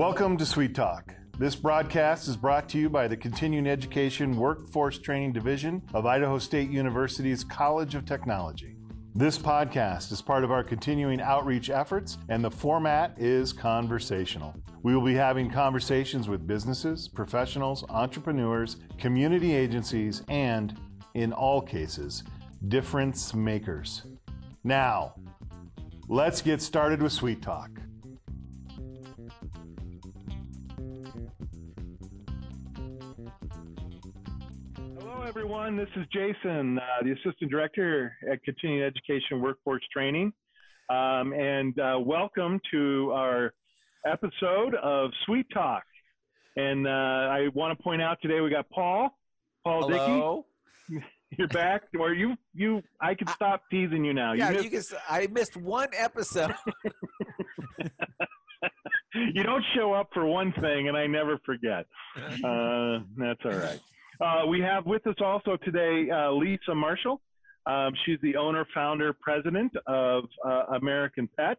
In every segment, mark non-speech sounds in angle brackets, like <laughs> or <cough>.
Welcome to Sweet Talk. This broadcast is brought to you by the Continuing Education Workforce Training Division of Idaho State University's College of Technology. This podcast is part of our continuing outreach efforts, and the format is conversational. We will be having conversations with businesses, professionals, entrepreneurs, community agencies, and, in all cases, difference makers. Now, let's get started with Sweet Talk. Everyone. This is Jason, uh, the Assistant Director at Continuing Education Workforce Training. Um, and uh, welcome to our episode of Sweet Talk. And uh, I want to point out today we got Paul, Paul Hello. Dickey. <laughs> You're back, or you you I can stop teasing you now. Yeah, you, you can. I missed one episode. <laughs> <laughs> you don't show up for one thing, and I never forget. Uh, that's all right. Uh, we have with us also today uh, Lisa Marshall. Um, she's the owner, founder, president of uh, American Pet,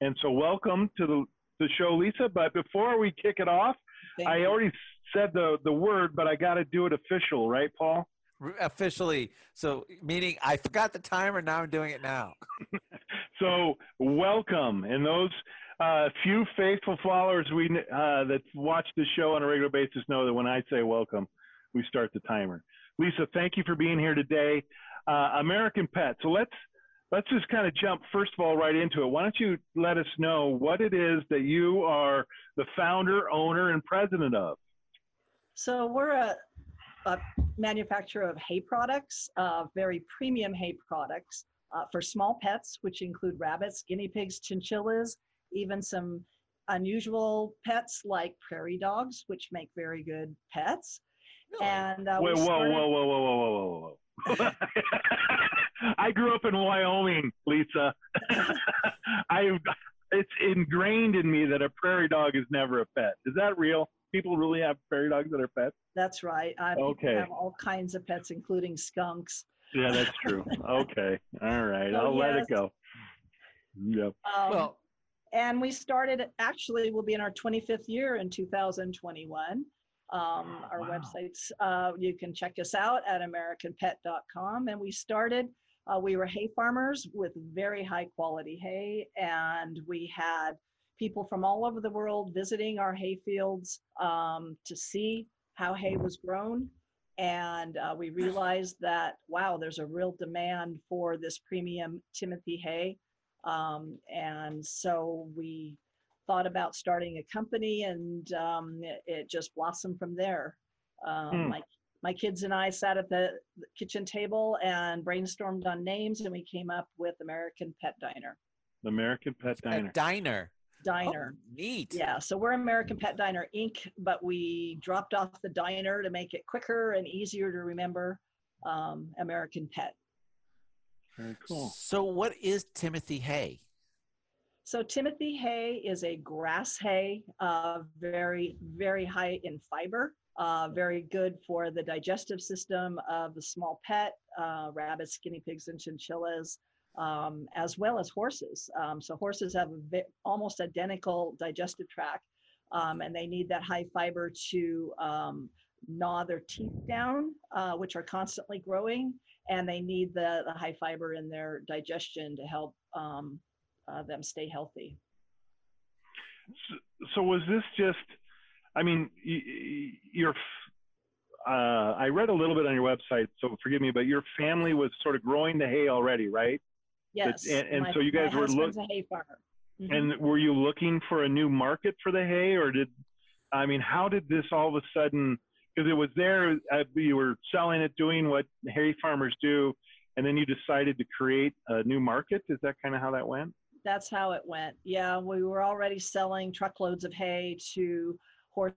and so welcome to the the show, Lisa. But before we kick it off, Thank I you. already said the the word, but I got to do it official, right, Paul? Officially, so meaning I forgot the timer. Now I'm doing it now. <laughs> <laughs> So welcome, and those uh, few faithful followers we uh, that watch the show on a regular basis know that when I say welcome, we start the timer. Lisa, thank you for being here today. Uh, American Pet. So let's let's just kind of jump first of all right into it. Why don't you let us know what it is that you are the founder, owner, and president of? So we're a, a manufacturer of hay products, uh, very premium hay products uh, for small pets, which include rabbits, guinea pigs, chinchillas, even some unusual pets like prairie dogs, which make very good pets. And uh, Wait, whoa, started- whoa, whoa, whoa, whoa, whoa, whoa, whoa. <laughs> I grew up in Wyoming, Lisa. <laughs> I it's ingrained in me that a prairie dog is never a pet. Is that real? People really have prairie dogs that are pets? That's right. I Okay. have all kinds of pets, including skunks. Yeah, that's true. okay. All right. So, I'll let it go. Yep. Um, Well, and we started actually we'll be in our 25th year in 2021 um, our Wow. websites uh, you can check us out at americanpet.com and we started uh, we were hay farmers with very high quality hay and we had people from all over the world visiting our hay fields um, to see how hay was grown and uh, we realized that wow there's a real demand for this premium timothy hay um, and so we thought about starting a company and um, it, it just blossomed from there. Um, Hmm. my, my kids and I sat at the the kitchen table and brainstormed on names and we came up with American Pet Diner. American Pet a Diner. diner. Diner. Oh, neat. Yeah, so we're American Pet Diner Inc., but we dropped off the diner to make it quicker and easier to remember. Um, American Pet. Very cool. So, what is Timothy Hay? So Timothy hay is a grass hay, uh, very, very high in fiber, uh, very good for the digestive system of the small pet, uh, rabbits, guinea pigs, and chinchillas, um, as well as horses. Um, so horses have a vi- almost identical digestive tract, um, and they need that high fiber to um, gnaw their teeth down, uh, which are constantly growing, and they need the, the high fiber in their digestion to help um, uh, them stay healthy. So, so was this just? I mean, your. Uh, I read a little bit on your website, so forgive me, but your family was sort of growing the hay already, right? Yes. and- and my- so you guys were look- husband's a hay farmer. Mhm. And were you looking for a new market for the hay, or did? I mean, how did this all of a sudden? Because it was there, uh, you were selling it, doing what hay farmers do, and then you decided to create a new market. Is that kind of how that went? That's how it went. Yeah, we were already selling truckloads of hay to horse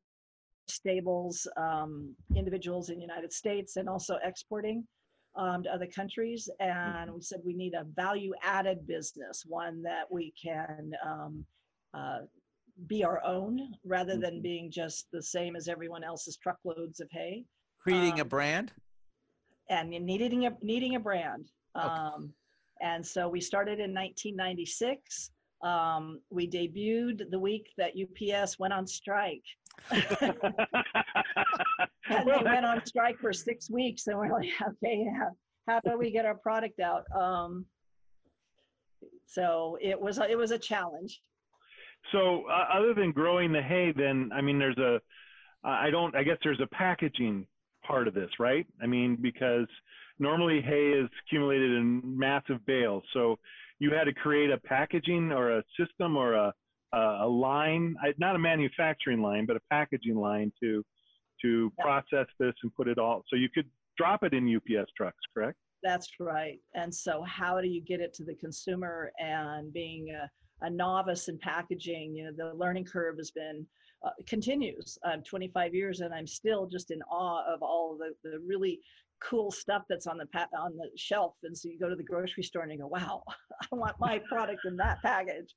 stables, um, individuals in the United States, and also exporting um, to other countries. And we said we need a value added business, one that we can um, uh, be our own rather than Mhm. being just the same as everyone else's truckloads of hay. Creating a Um, brand? and needing a needing a brand. Okay. And so we started in 1996. Um, we debuted the week that UPS went on strike. <laughs> and they went on strike for six weeks, and we're like, okay, how, how do we get our product out? Um, so it was it was a challenge. So uh, other than growing the hay, then I mean, there's a I don't I guess there's a packaging part of this, right? I mean, because normally hay is accumulated in massive bales, so you had to create a packaging or a system or a a line, not a manufacturing line, but a packaging line to to yeah. process this and put it all. So you could drop it in UPS trucks, correct? That's right. And so, how do you get it to the consumer? And being a, a novice in packaging, you know, the learning curve has been uh, continues. I'm 25 years, and I'm still just in awe of all of the, the really cool stuff that's on the pa- on the shelf. And so you go to the grocery store and you go, "Wow, <laughs> I want my product in that package."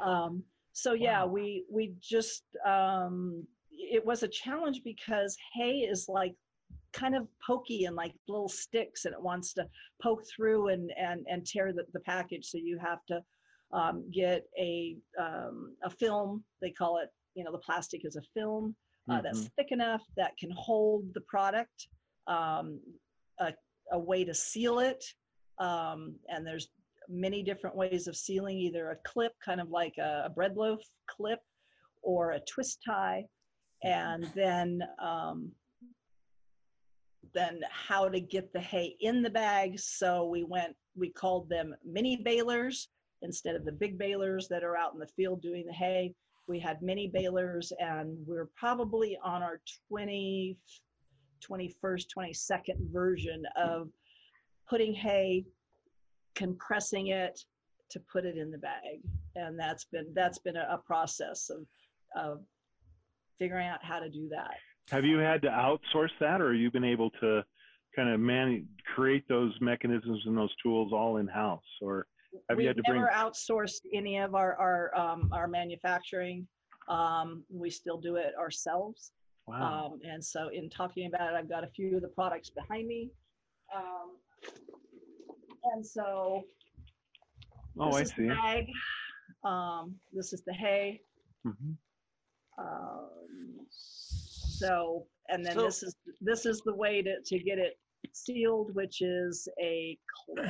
Um, so <laughs> yeah, wow. we we just um, it was a challenge because hay is like kind of pokey and like little sticks and it wants to poke through and and and tear the, the package so you have to um, get a um, a film they call it you know the plastic is a film uh, mm-hmm. that's thick enough that can hold the product um, a, a, way to seal it um, and there's many different ways of sealing either a clip kind of like a, a bread loaf clip or a twist tie and then um, then how to get the hay in the bag So we went, we called them mini balers instead of the big balers that are out in the field doing the hay. We had mini balers and we're probably on our 20, 21st, 22nd version of putting hay, compressing it to put it in the bag. And that's been, that's been a, a process of, of figuring out how to do that. Have you had to outsource that, or have you been able to kind of man create those mechanisms and those tools all in house, or have We've you had to bring? Never outsourced any of our our um, our manufacturing. Um, we still do it ourselves. Wow. Um, and so, in talking about it, I've got a few of the products behind me. Um, and so, oh, I see. Bag. Um, this is the hay. Mm-hmm. Um, so, and then So- this is, this is the way to, to get it sealed, which is a <clears throat> clip.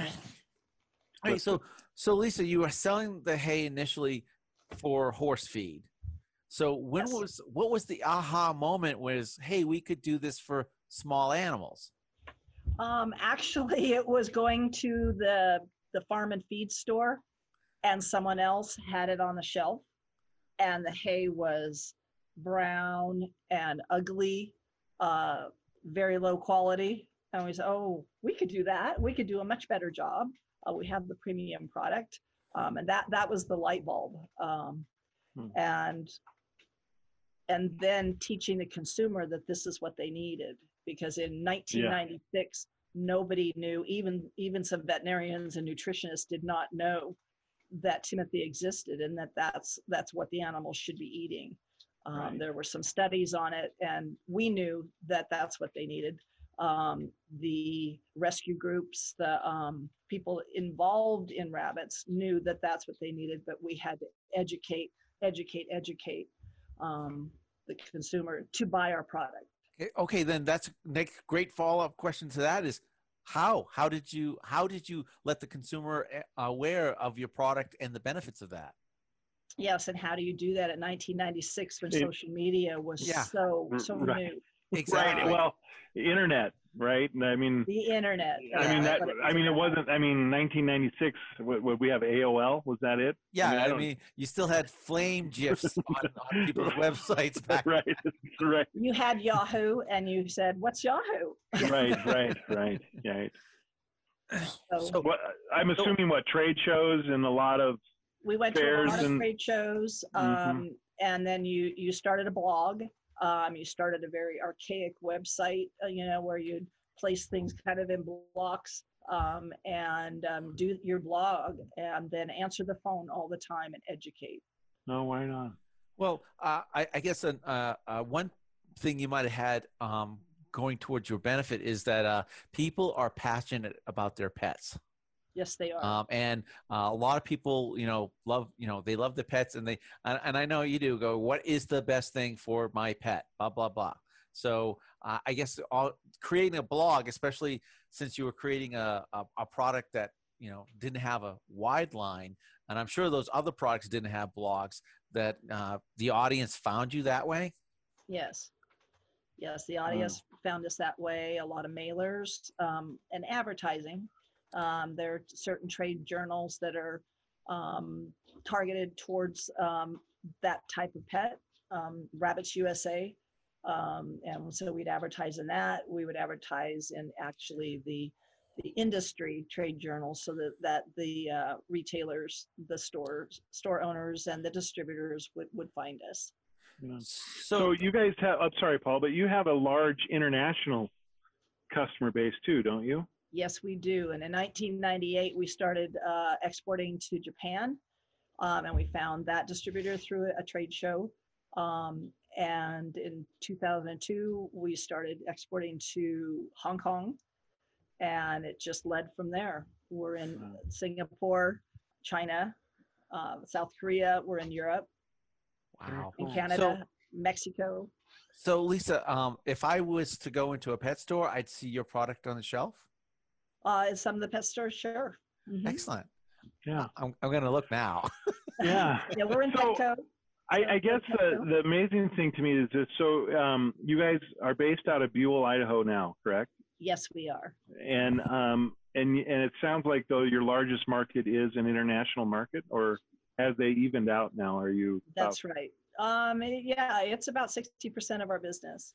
Hey, so so Lisa, you were selling the hay initially for horse feed. So when Yes. was what was the aha moment? Was hey, we could do this for small animals? Um, actually, <laughs> it was going to the, the farm and feed store and someone else had it on the shelf and the hay was brown and ugly, uh, very low quality. And we said, oh, we could do that. We could do a much better job. Uh, we have the premium product. Um, and that, that was the light bulb. Um, Hmm. And and then teaching the consumer that this is what they needed because in 1996 nobody knew even even some veterinarians and nutritionists did not know that timothy existed and that that's that's what the animals should be eating um, Right. there were some studies on it and we knew that that's what they needed um, the rescue groups the um, people involved in rabbits knew that that's what they needed but we had to educate educate educate um, the consumer to buy our product Okay, okay, then that's next great follow up question to that is how how did you how did you let the consumer eh, aware of your product and the benefits of that? Yes, and how do you do that in 1996 when It- social media was Yeah. so so right. new? Exactly. Right. Well, internet, right? I mean, The internet. I mean that. I mean, it wasn't. I mean, 1996. Would, would we have AOL? Was that it? yeah, I, I don't- mean, you still had flame gifs <laughs> on, on people's websites back. right. Right. You had Yahoo, and you said, "What's Yahoo?" Right. <laughs> Right. Right. Right. So, So What I'm assuming what trade shows and a lot of we went to a lot of and- trade shows, Mhm. um, and then you you started a blog. Um, you started a very archaic website, uh, you know, where you'd place things kind of in blocks um, and um, do your blog, and then answer the phone all the time and educate. no, why not? Well, uh, I, I guess uh, uh, uh, one thing you might have had um, going towards your benefit is that uh, people are passionate about their pets. Yes, they are. Um, and uh, a lot of people, you know, love, you know, they love the pets, and they, and, and I know you do. Go, what is the best thing for my pet? Blah blah blah. So uh, I guess all, creating a blog, especially since you were creating a, a, a product that you know didn't have a wide line, and I'm sure those other products didn't have blogs. That uh, the audience found you that way. Yes. Yes, the audience found us that way. A lot of mailers um, and advertising. Um, there are certain trade journals that are um, targeted towards um, that type of pet, um, Rabbits USA. Um, and so we'd advertise in that. We would advertise in actually the the industry trade journals so that, that the uh, retailers, the stores, store owners, and the distributors would, would find us. Yeah. So, you guys have, I'm sorry, Paul, but you have a large international customer base too, don't you? Yes, we do. And in 1998, we started uh, exporting to Japan, um, and we found that distributor through a trade show. Um, and in 2002, we started exporting to Hong Kong, and it just led from there. We're in wow. Singapore, China, uh, South Korea. We're in Europe. Wow. In Canada, so, Mexico. So, Lisa, um, if I was to go into a pet store, I'd see your product on the shelf. Uh, some of the pet stores, sure. Mm-hmm. Excellent. Yeah, I'm, I'm going to look now. <laughs> yeah. <laughs> Yeah, we're in so, Petco. I, I, guess the, the amazing thing to me is this. So um, you guys are based out of Buhl, Idaho now, correct? Yes, we are. And um, and and it sounds like though your largest market is an international market, or have they evened out now? Are you? That's right. Um, yeah, it's about sixty percent of our business.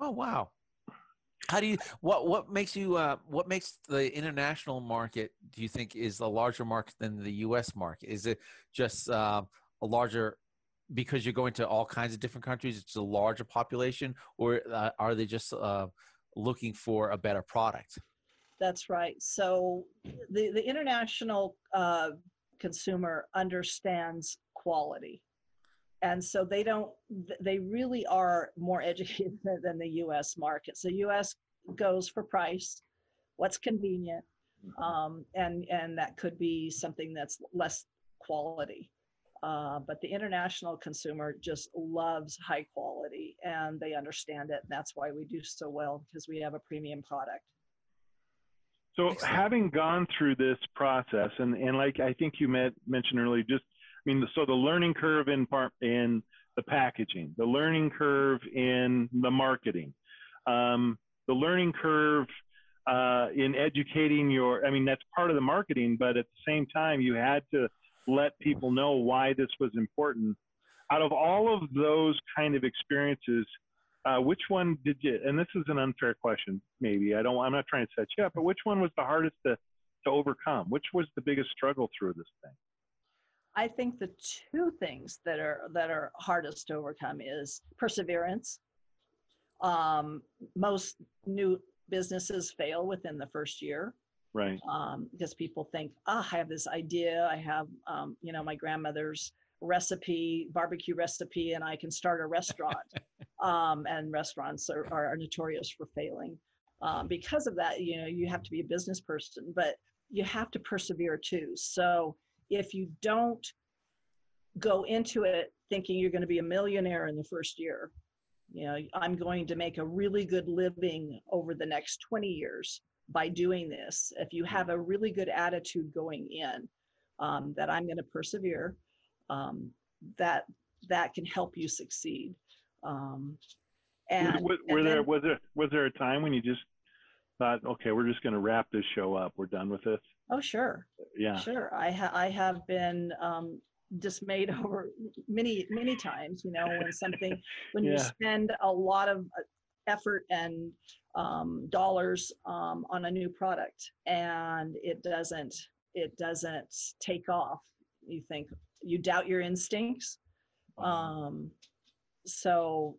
Oh wow! How do you what what makes you uh, what makes the international market? Do you think is a larger market than the U.S. market? Is it just uh, a larger because you're going to all kinds of different countries? It's a larger population, or uh, are they just uh, looking for a better product. That's right. So the, the international uh, consumer understands quality. And so they don't, they really are more educated <laughs> than the US market. So US goes for price, what's convenient, mm-hmm. um, and, and that could be something that's less quality. Uh, but the international consumer just loves high quality and they understand it. And that's why we do so well because we have a premium product. So, having gone through this process, and, and like I think you met, mentioned earlier, just mean, so the learning curve in part in the packaging, the learning curve in the marketing, um, the learning curve uh, in educating your. I mean, that's part of the marketing, but at the same time, you had to let people know why this was important. Out of all of those kind of experiences, uh, which one did you? And this is an unfair question, maybe. I don't. I'm not trying to set you up, but which one was the hardest to to overcome? Which was the biggest struggle through this thing? I think the two things that are that are hardest to overcome is perseverance. Um, most new businesses fail within the first year right. um, because people think ah i have this idea i have um, you know my grandmother's recipe barbecue recipe and i can start a restaurant. <laughs> Um, and restaurants are, are, notorious for failing. Um, because of that you know you have to be a business person but you have to persevere too. So if you don't go into it thinking you're going to be a millionaire in the first year you know i'm going to make a really good living over the next 20 years by doing this, if you have a really good attitude going in, um, that I'm going to persevere, um, that that can help you succeed. Um, and, were, were and there then, was there was there a time when you just thought, okay, we're just going to wrap this show up, we're done with this? Oh, sure. Yeah. Sure. I ha- I have been um, dismayed <laughs> over many many times. You know, when something when yeah. you spend a lot of uh, effort and um, dollars um, on a new product and it doesn't it doesn't take off you think you doubt your instincts um, so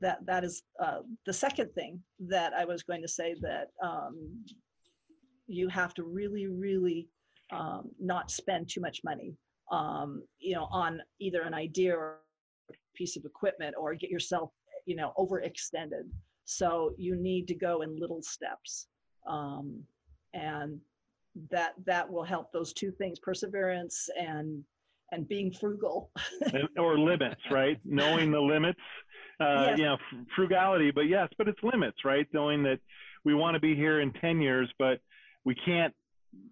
that that is uh, the second thing that i was going to say that um, you have to really really um, not spend too much money um, you know on either an idea or piece of equipment or get yourself you know overextended so you need to go in little steps um, and that that will help those two things: perseverance and and being frugal. or limits, right? <laughs> Knowing the limits, uh, Yes. you know, fr- frugality, but yes, but it's limits, right? Knowing that we want to be here in 10 years, but we can't,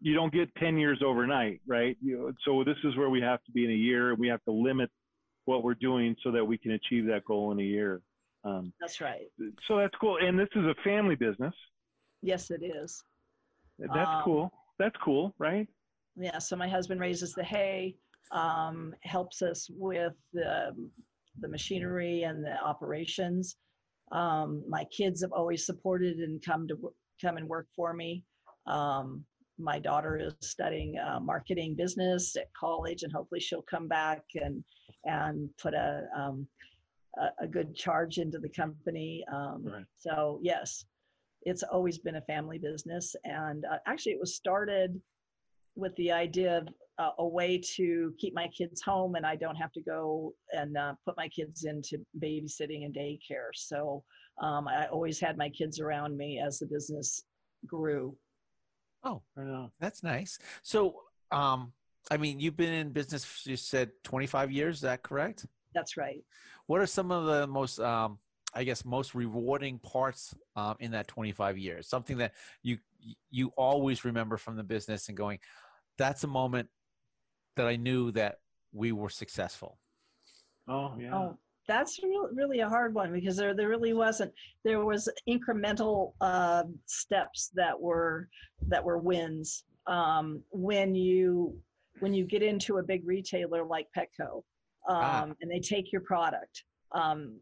you don't get 10 years overnight, right? You so this is where we have to be in a year. We have to limit what we're doing so that we can achieve that goal in a year. Um, That's right. so that's cool. And this is a family business. Yes, it is. That's Um, cool. That's cool, right? Yeah. So my husband raises the hay, um, helps us with the the machinery and the operations. Um, my kids have always supported and come to come and work for me. Um, my daughter is studying uh, marketing business at college, and hopefully she'll come back and and put a um, a, a good charge into the company. Um, Right. So yes, it's always been a family business, and uh, actually it was started with the idea of uh, a way to keep my kids home and I don't have to go and uh, put my kids into babysitting and daycare. So um, I always had my kids around me as the business grew. Oh, that's nice. So, um, I mean, you've been in business. You said 25 years. Is that correct? That's right. What are some of the most, um, I guess, most rewarding parts um, in that 25 years? Something that you you always remember from the business and going, that's a moment that I knew that we were successful. Oh, yeah. Oh, that's really, really a hard one because there, there really wasn't. There was incremental uh, steps that were that were wins. Um, when you when you get into a big retailer like Petco, um, Ah. and they take your product. Um,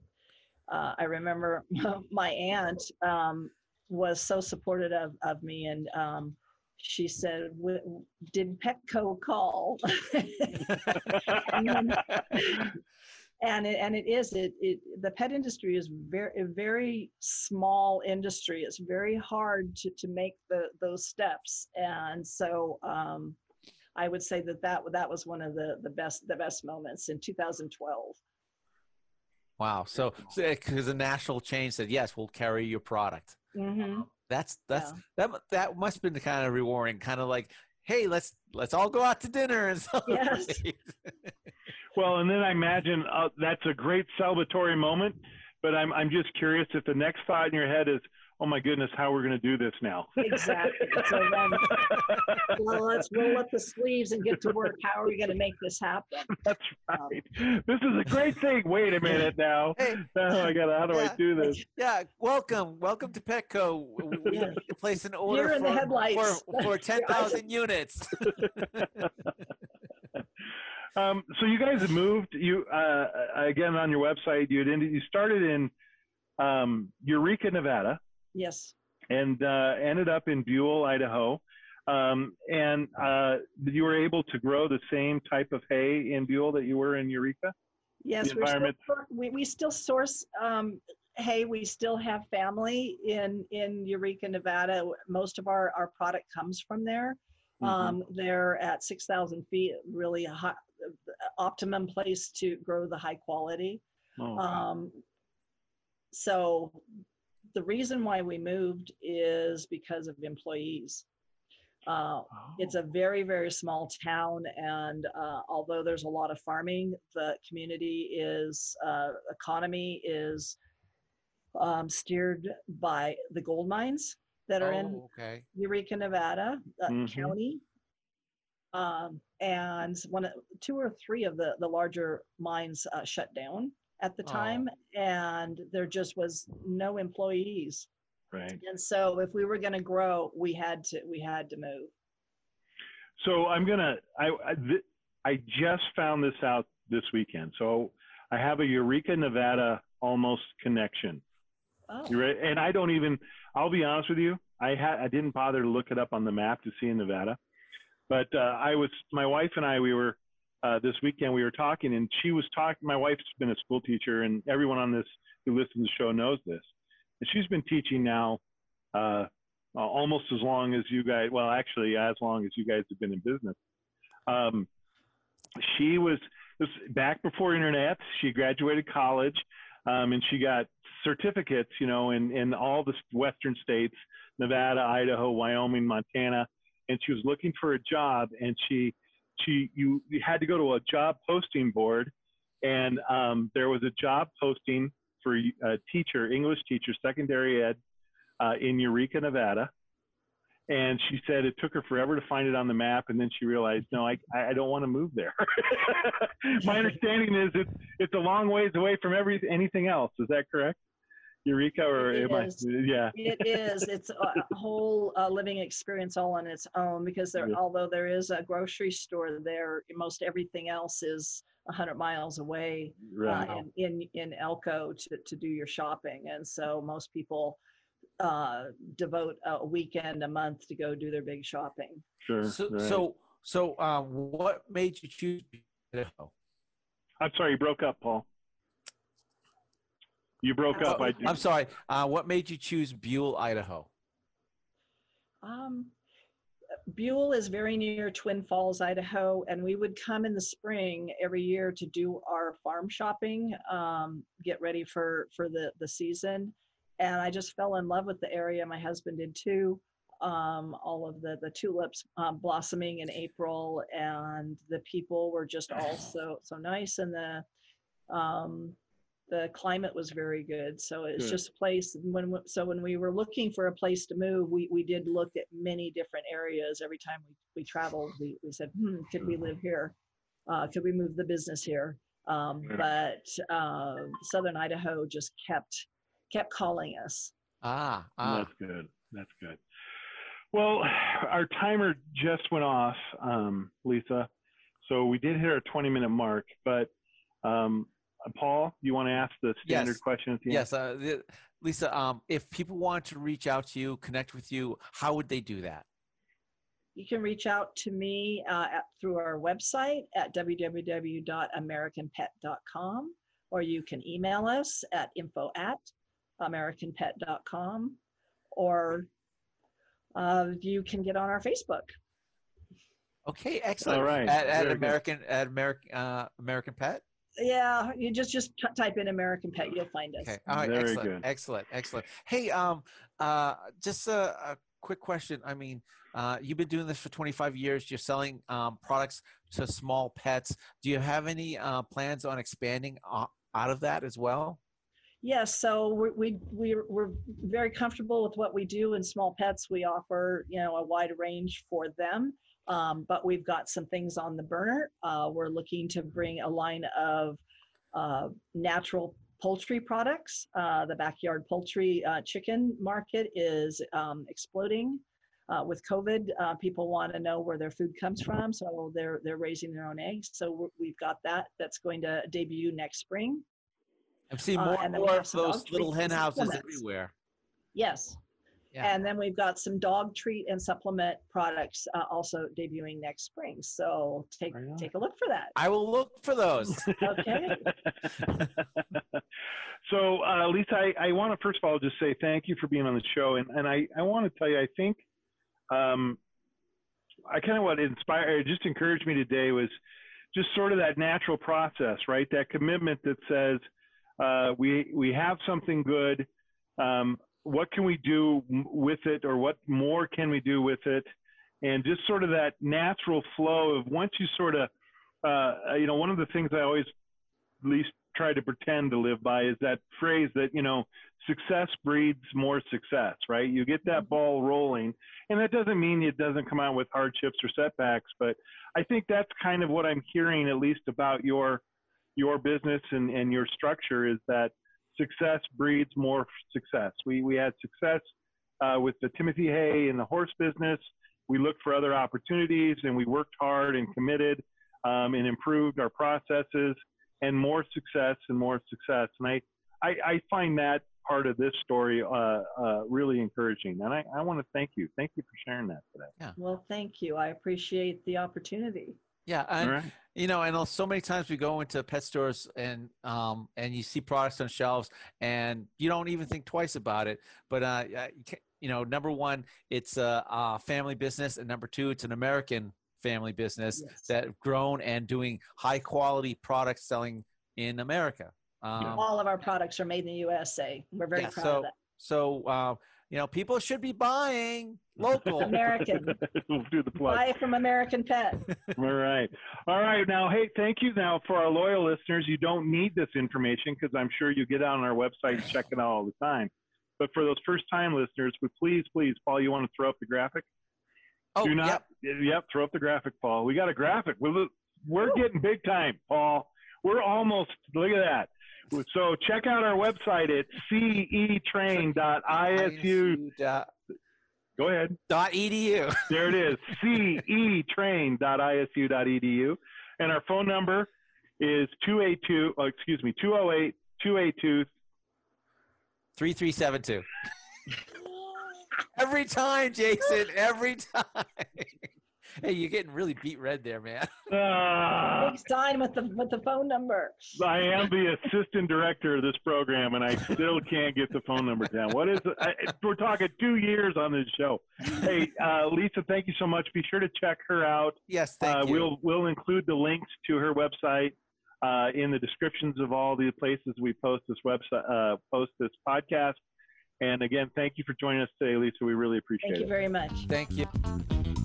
uh, I remember <laughs> my aunt um, was so supportive of, of me, and um, she said, "W- "Did Petco call?" <laughs> And then- <laughs> and it, and it is it, it the pet industry is very a very small industry it's very hard to, to make the those steps and so um, i would say that that that was one of the the best the best moments in 2012 Wow. So, because the national chain said, yes, we'll carry your product. mm-hmm. That's that's Yeah. that that must have been the kind of rewarding, kind of like, hey, let's let's all go out to dinner and <laughs> Yes. <laughs> celebrate. Well, and then I imagine uh, that's a great celebratory moment. But I'm I'm just curious if the next thought in your head is, oh my goodness, how are we're going to do this now. exactly so then <laughs> well let's roll up the sleeves and get to work how are we going to make this happen that's right. This is a great thing. Wait a minute now. Hey, <laughs> Oh, I got. How do I do this? <laughs> yeah, welcome, welcome to Petco. We- We Yeah. place an order Deer in the for, headlights. for for ten thousand units. Um, so you guys have moved. You uh, again on your website. You had you started in um, Eureka, Nevada, yes and uh, ended up in Buhl, Idaho. Um, and uh, you were able to grow the same type of hay in Buhl that you were in Eureka. Yes, we're still, we, we still source um, hay. We still have family in, in Eureka, Nevada. Most of our, our product comes from there. Mhm. Um, they're at 6,000 feet, really a high, optimum place to grow the high quality. Oh, wow. Um, so the reason why we moved is because of employees. Uh, it's a very very small town and uh, although there's a lot of farming the community is uh, economy is um, steered by the gold mines that are in Oh, okay. eureka nevada uh, Mhm. county um, and one two or three of the the larger mines uh, shut down at the Oh. time and there just was no employees right. and so if we were going to grow we had to we had to move So I'm gonna. I I, th- I just found this out this weekend. So I have a Eureka, Nevada almost connection. Oh ready? And I don't even. I'll be honest with you. I had. I didn't bother to look it up on the map to see in Nevada. But uh, I was. My wife and I. We were. Uh, this weekend we were talking, and she was talking. My wife's been a school teacher, and everyone on this who listens to the show knows this. And she's been teaching now. Uh, almost as long as you guys, well, actually, as long as you guys have been in business. Um, she was this back before internet. She graduated college, um, and she got certificates, you know, in in all the western states, Nevada, Idaho, Wyoming, Montana, and she was looking for a job, and she she you, you had to go to a job posting board, and um, there was a job posting for a teacher, English teacher, secondary ed, uh, in Eureka, Nevada. And she said it took her forever to find it on the map, and then she realized, no, I I don't want to move there. <laughs> My understanding is it's it's a long ways away from every anything else. Is that correct? Eureka, or It am I? Yeah. It is. It's a whole uh, living experience all on its own because there, Yeah. although there is a grocery store there, most everything else is 100 miles away Right. uh, in, in, in Elko to, to do your shopping. And so most people uh, devote a weekend, a month to go do their big shopping. sure. So, right. so, so, um, what made you choose Idaho? I'm sorry, you broke up, Paul. You broke up. I, I'm sorry. Uh, what made you choose Buhl, Idaho? Um, Buhl is very near Twin Falls, Idaho, and we would come in the spring every year to do our farm shopping, um, get ready for for the the season. And I just fell in love with the area. My husband did too. Um, all of the the tulips um, blossoming in April, and the people were just all <sighs> so so nice, and the um, the climate was very good. So it's Good. just a place. When so when we were looking for a place to move, we we did look at many different areas. Every time we we traveled, we we said, hmm, could we live here? Uh, could we move the business here? Um, but uh, Southern Idaho just kept kept calling us. Ah, ah. That's good. That's good. Well, our timer just went off, um, Lisa. So we did hit our 20 minute mark, but um, Paul, you want to ask the standard Yes. question at the end? Yes, uh, the, Lisa. Um, if people want to reach out to you, connect with you, how would they do that? You can reach out to me uh, at, through our website at www.americanpet.com, or you can email us at info at americanpet.com, or uh, you can get on our Facebook. Okay, excellent. All right. At, at Very good. American at American uh, American Pet. Yeah, you just just t- type in American Pet, you'll find us. Okay. All right. Very excellent. good. Excellent. Excellent. Hey, um, uh, just a, a quick question. I mean, uh, you've been doing this for 25 years. You're selling um, products to small pets. Do you have any uh, plans on expanding uh, out of that as well? Yes, so we we we're, very comfortable with what we do in small pets. We offer you know a wide range for them, um, but we've got some things on the burner. Uh, we're looking to bring a line of uh, natural poultry products. Uh, the backyard poultry uh, chicken market is um, exploding. Uh, with COVID, uh, people want to know where their food comes from, so they're they're raising their own eggs. So we've got that. That's going to debut next spring. I'm seeing Uh, more and and more of those little treats hen houses everywhere. Yes. Yeah. And then we've got some dog treat and supplement products uh, also debuting next spring. So take Right take a look for that. I will look for those. <laughs> Okay. <laughs> so, uh, Lisa, I, I want to first of all just say thank you for being on the show, and, and I, I want to tell you, I think um, I kind of what inspired, just encouraged me today was just sort of that natural process, right? That commitment that says uh, we we have something good. Um, what can we do with it, or what more can we do with it? And just sort of that natural flow of once you sort of, uh, you know, one of the things I always at least try to pretend to live by is that phrase that you know success breeds more success right you get that ball rolling and that doesn't mean it doesn't come out with hardships or setbacks but i think that's kind of what i'm hearing at least about your your business and, and your structure is that success breeds more success we we had success uh, with the timothy hay and the horse business we looked for other opportunities and we worked hard and committed um, and improved our processes and more success and more success. And I, I, I find that part of this story uh, uh, really encouraging. And I, I want to thank you. Thank you for sharing that today. Well, thank you. I appreciate the opportunity. Yeah, and All right. you know, and so many times we go into pet stores and um and you see products on shelves and you don't even think twice about it. But uh, you, you know, number one, it's a, a family business, and number two, it's an American family business Yes. that have grown and doing high quality products selling in America. Um, All of our products are made in the USA. We're very Yeah, proud so- of that. So, uh, you know, people should be buying local. <laughs> American. <laughs> we'll do the plug. Buy from American Pet. <laughs> All right. All right. Now, hey, thank you. Now, for our loyal listeners, you don't need this information because I'm sure you get on our website and check it out all the time. But for those first time listeners, would please, please, Paul, you want to throw up the graphic? Oh, Do not. yep. Yep. Throw up the graphic, Paul. We got a graphic. We're, we're getting big time, Paul. We're almost. Look at that. So check out our website at cetrain.isu. Go ahead. dot edu. <laughs> There it is. cetrain.isu.edu. And our phone number is 282, oh, excuse me, 208 282. 3372. <laughs> every time, Jason. Every time. <laughs> hey, you're getting really beat red there, man. <laughs> Ah, Big sign with the with the phone number. I am the assistant director of this program, and I still can't get the phone number down. What is it? I, we're talking two years on this show. Hey, uh, Lisa, thank you so much. Be sure to check her out. Yes, thank uh, you. We'll we'll include the links to her website uh, in the descriptions of all the places we post this website, uh, post this podcast. And again, thank you for joining us today, Lisa. We really appreciate it. Thank you it. very much. Thank you.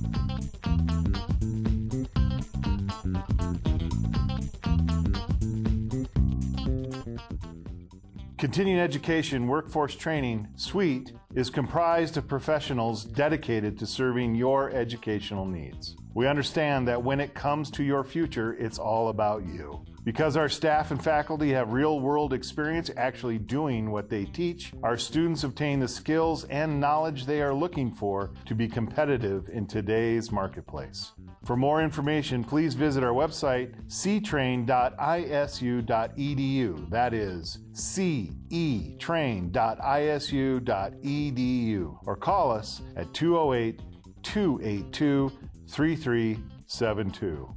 Continuing Education Workforce Training Suite is comprised of professionals dedicated to serving your educational needs. We understand that when it comes to your future, it's all about you. Because our staff and faculty have real world experience actually doing what they teach, our students obtain the skills and knowledge they are looking for to be competitive in today's marketplace. For more information, please visit our website, ctrain.isu.edu. That is cetrain.isu.edu. Or call us at 208 282 3372.